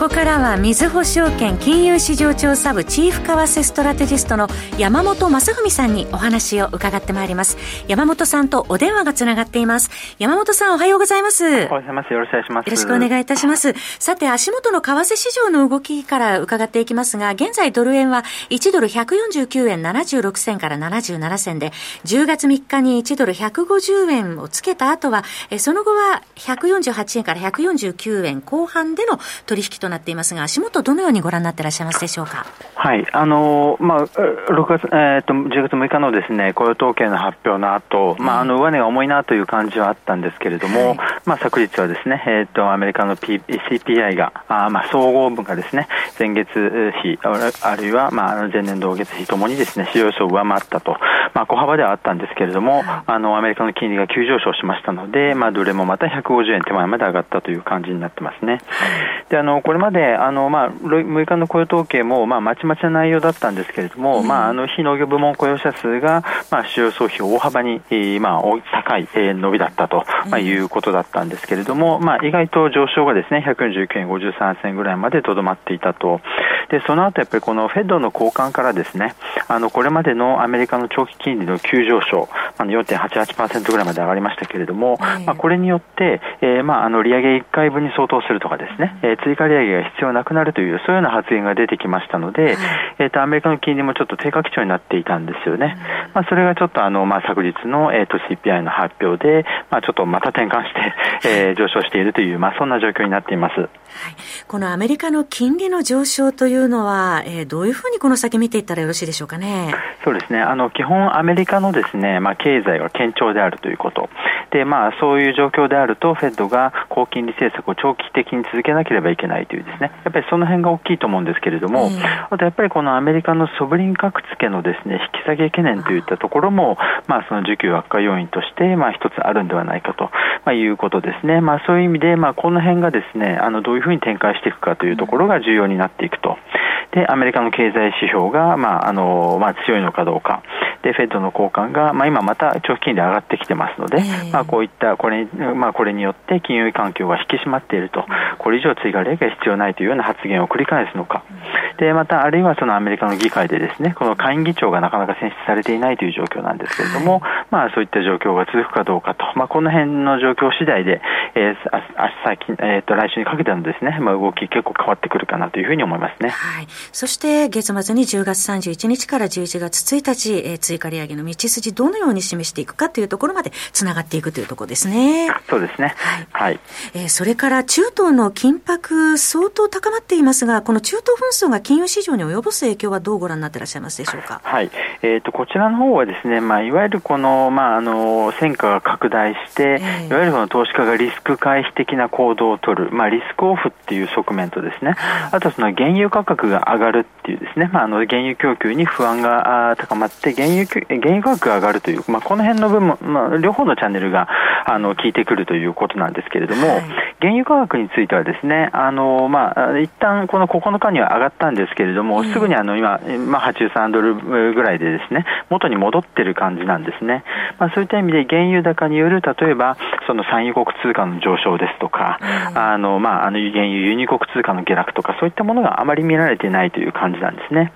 ここからは、みずほ証券金融市場調査部チーフ為替ストラテジストの山本雅文さんにお話を伺ってまいります。山本さんとお電話がつながっています。山本さん、おはようございます。おはようございます。よろしくお願いします。よろしくお願いいたします。さて、足元の為替市場の動きから伺っていきますが、現在ドル円は1ドル149円76銭から77銭で、10月3日に1ドル150円をつけた後は、その後は148円から149円後半での取引となっていますが、足元、どのようにご覧になっていらっしゃいますでしょうか？はい、あのまあ、6月、えーと、10月6日のですね雇用統計の発表の後、まあ、あの上値が重いなという感じはあったんですけれども、はい、まあ、昨日はですね、えーと、アメリカの、P、CPI が、あまあ、総合分がですね前月比、あるいは、まあ、前年同月比ともにですね市場予想を上回ったと、まあ、小幅ではあったんですけれども、はい、あのアメリカの金利が急上昇しましたので、まあ、どれもまた150円手前まで上がったという感じになってますね。であのこれまであの、まあ、6日の雇用統計も、まあ、まちまちな内容だったんですけれども、うん、まあ、あの非農業部門雇用者数が、まあ、主要総比大幅に、えー、まあ、高い、えー、伸びだったと、まあ、いうことだったんですけれども、まあ、意外と上昇がですね149円53銭ぐらいまでとどまっていたと。でその後やっぱりこのフェッドの交換からですねあのこれまでのアメリカの長期金利の急上昇あの4.88%ぐらいまで上がりましたけれども、はい、まあ、これによって、えーまあ、あの利上げ1回分に相当するとかですね、えー、追加利上げが必要なくなるというそういうような発言が出てきましたので、はい、えーと、アメリカの金利もちょっと低下基調になっていたんですよね、まあ、それがちょっとあの、まあ、昨日の、えーと、CPI の発表で、まあ、ちょっとまた転換して、えー、上昇しているという、まあ、そんな状況になっています。はい、このアメリカの金利の上昇というのは、えー、どういうふうにこの先見ていったらよろしいでしょうかね？そうですね。あの基本アメリカのですね、まあ経済が堅調であるということ。で、まあそういう状況であると、フェッドが高金利政策を長期的に続けなければいけないというですね、やっぱりその辺が大きいと思うんですけれども、うん、あとやっぱりこのアメリカのソブリン格付けのですね、引き下げ懸念といったところも、まあその需給悪化要因として、まあ一つあるんではないかと、まあ、いうことですね。まあそういう意味で、まあこの辺がですね、あのどういうふうに展開していくかというところが重要になっていくと。で、アメリカの経済指標が、まあ、あの、まあ、強いのかどうか。で、フェッドの交換が、まあ、今また長期金利上がってきてますので、えー、まあ、こういった、これ、まあ、これによって金融環境が引き締まっていると、これ以上追加例が必要ないというような発言を繰り返すのか。で、また、あるいはそのアメリカの議会でですね、この下院議長がなかなか選出されていないという状況なんですけれども、まあ、そういった状況が続くかどうかと、まあ、この辺の状況次第で、えー、あ先、えっ、ー、と、来週にかけてのですね、まあ、動き結構変わってくるかなというふうに思いますね。はい。そして、月末に10月31日から11月1日、えー、追加利上げの道筋、どのように示していくかというところまでつながっていくというところですね。そうですね。はい。はい、えー、それから中東の緊迫、相当高まっていますが、この中東紛争が金融市場に及ぼす影響はどうご覧になっていらっしゃいますでしょうか？はい。えっ、ー、と、こちらの方はですね、まあ、いわゆるこの、まあ、あの、戦火が拡大して、えー、いわゆるこの投資家がリスク回避的な行動を取る、まあ、リスクオフっていう側面とですね、あとその原油価格が上がるっていうですね、まあ、あの原油供給に不安が高まって、原油原油価格が上がるという、まあ、この辺の部分、まあ、両方のチャンネルがあの効いてくるということなんですけれども、はい、原油価格についてはですね、あのまあ、一旦この9日には上がったんですけれども、すぐにあの今、まあ、83ドルぐらいでですね、元に戻ってる感じなんですね。まあ、そういった意味で原油高による、例えば、その産油国通貨の上昇ですとか、あの、まあ、あの、原油輸入国通貨の下落とか、そういったものがあまり見られていないという感じなんですね。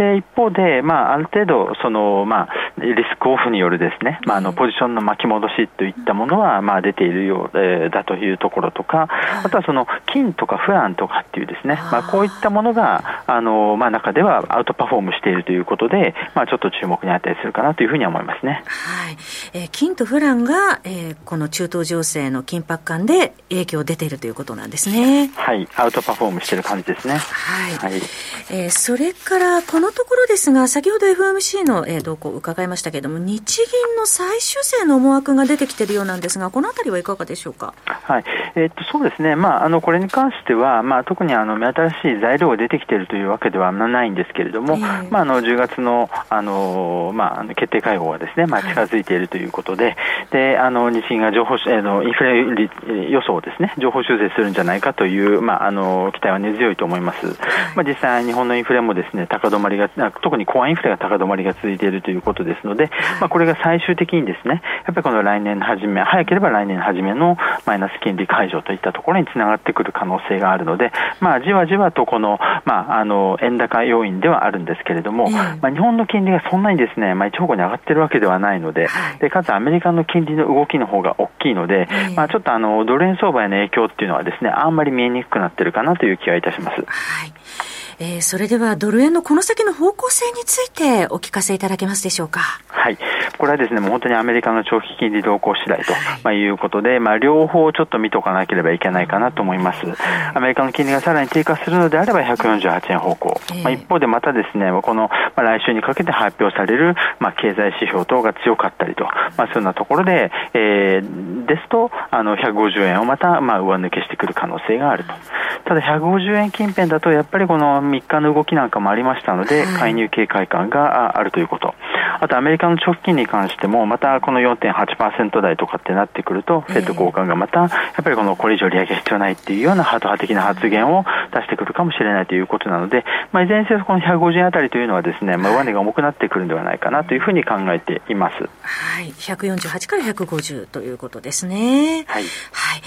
で、一方で、まあ、ある程度、その、まあ、リスクオフによるですね、まあ、あの、ポジションの巻き戻しといったものは、まあ、出ているようだというところとか、あとはその、金とかフランとかっていうですね、まあ、こういったものが、あの、まあ、中ではアウトパフォームしているということで、まあ、ちょっと注目にあったりするかなというふうに思いますね。はい。えー、金とフランが、えー、この中東情勢の緊迫感で影響出ているということなんですね。はい。アウトパフォームしている感じですね。はい。はい、えー、それから、このところですが、先ほど FMC の、えー、動向を伺いましたけれども、日銀の再修正の思惑が出てきているようなんですが、このあたりはいかがでしょうか？はい。えー、っと、そうですね。まあ、あの、これに関しては、まあ、特にあの、目新しい材料が出てきているというわけではないんですけれども、えー、まあ、あの、10月の、あの、まあ、決定会合がですね、まあ、近づいているということで、はい、で、あの、日銀が情報、えの、インフレ予想をですね、情報修正するんじゃないかという、まあ、あの、期待は根強いと思います。はい、まあ、実際、日本のインフレもですね、高止まりが、特にコアインフレが高止まりが続いているということですので、まあ、これが最終的にですね、やっぱりこの来年の初め、早ければ来年の初めのマイナス金利解除といったところにつながってくる可能性があるので、まあ、じわじわとこの、まあ、あの、円高要因ではあるんですけれども、まあ、日本の金利がそんなにですね、まあ、一方向に上がってるわけではないので、で、かつアメリカの金利の動きの方が大きいので、まあ、ちょっとあの、ドル円相場への影響っていうのはですね、あんまり見えにくくなってるかなという気がいたします。はいえー、それではドル円のこの先の方向性についてお聞かせいただけますでしょうか？はい。これはですね、もう本当にアメリカの長期金利動向次第と、まあ、いうことで、まあ、両方ちょっと見とかなければいけないかなと思います。アメリカの金利がさらに低下するのであれば148円方向。まあ、一方でまたですね、この、まあ、来週にかけて発表される、まあ、経済指標等が強かったりと、まあ、そういうようなところで、えー、ですと、あの、150円をまた、まあ、上抜けしてくる可能性があると。ただ、150円近辺だと、やっぱりこの3日の動きなんかもありましたので、介入警戒感があるということ。あとアメリカの長期金利に関しても、またこの4.8%台とかってなってくると、フェット交換がまた、やっぱりこのこれ以上利上げ必要ないっていうようなハート派的な発言を出してくるかもしれないということなので、まあ、いずれにせよこの150円あたりというのはですね、まあ、上値が重くなってくるんではないかなというふうに考えています。はい。148から150ということですね。はい。はい。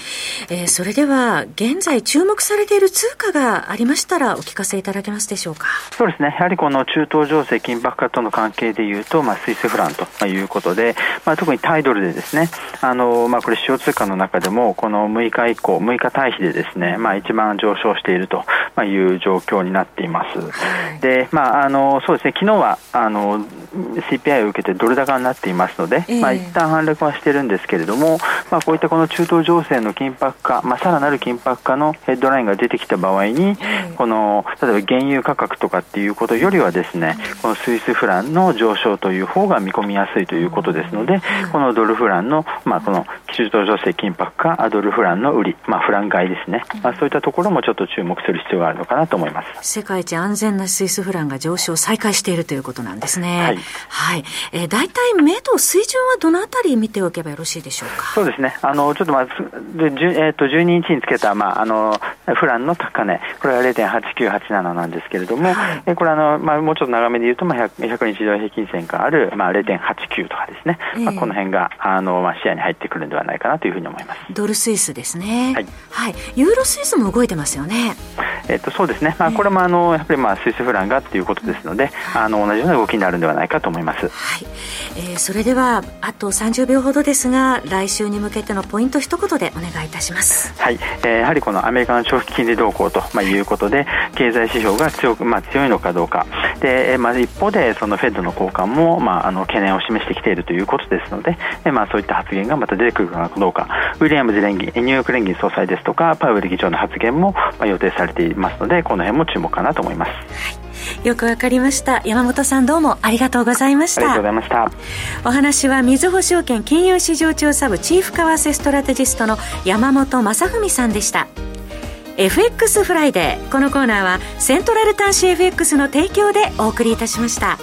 えー、それでは、現在注目されている通貨がありましたらお聞かせいただけますでしょうか？そうですね。やはりこの中東情勢緊迫化との関係でいうと、まあ、スイスフランということで、まあ、特にタイドルでですね、あの、まあ、これ主要通貨の中でも、この6日以降、6日対比でですね、まあ、一番上昇しているという状況になっています。で、まあ、あの、そうですね、昨日は、あの、CPI を受けてドル高になっていますので、えー、まあ、一旦反落はしてるんですけれども、まあ、こういったこの中東情勢の緊迫化、まあ、さらなる緊迫化のヘッドラインが出てきた場合に、この、例えば原油価格とかっていうことよりはですね、このスイスフランの上昇という方が見込みやすいということですので、このドルフランの、まあ、この中東情勢緊迫化、ドルフランの売り、まあ、フラン買いですね、まあ、そういったところもちょっと注目する必要があるのかなと思います。世界一安全なスイスフランが上昇再開しているということなんですね。はい。はい。えー、大体、目と水準はどのあたり見ておけばよろしいでしょうか？そうですね。あの、ちょっとまず、えっ、ー、と、12日につけた、まあ、あの、フランの高値、これは0.8987なんですけれども、はい、これあの、まあ、もうちょっと長めで言うと、まあ100、100日移動平均線がある、まあ、0.89とかですね、えー、まあ、この辺が、あの、まあ、視野に入ってくるんではないかなというふうに思います。ドルスイスですね。はい。はい。ユーロスイスも動いてますよね。えっ、と、そうですね。まあ、これもあの、やっぱりまあ、スイスフランがっていうことですので、あの、同じような動きになるんではないかと思います。はい。えー、それでは、あと30秒ほどですが、来週に向けてのポイント一言でお願いいたします。はい。えー、やはりこのアメリカの長期金利動向と、まあ、いうことで、経済指標が強く、まあ、強いのかどうか。で、まあ、一方で、そのフェッドの交換も、まあ、あの、懸念を示してきているということですので、えまあ、そういった発言がまた出てくるかどうか。ウィリアムズ連議、ニューヨーク連銀総裁ですとか、パウエル議長の発言も、まあ、予定されていますので、この辺も注目かなと思います。はい。よくわかりました。山本さんどうもありがとうございました。ありがとうございました。お話はみずほ証券金融市場調査部チーフ為替ストラテジストの山本雅文さんでした。FX フライデー。このコーナーはセントラル短資 FX の提供でお送りいたしました。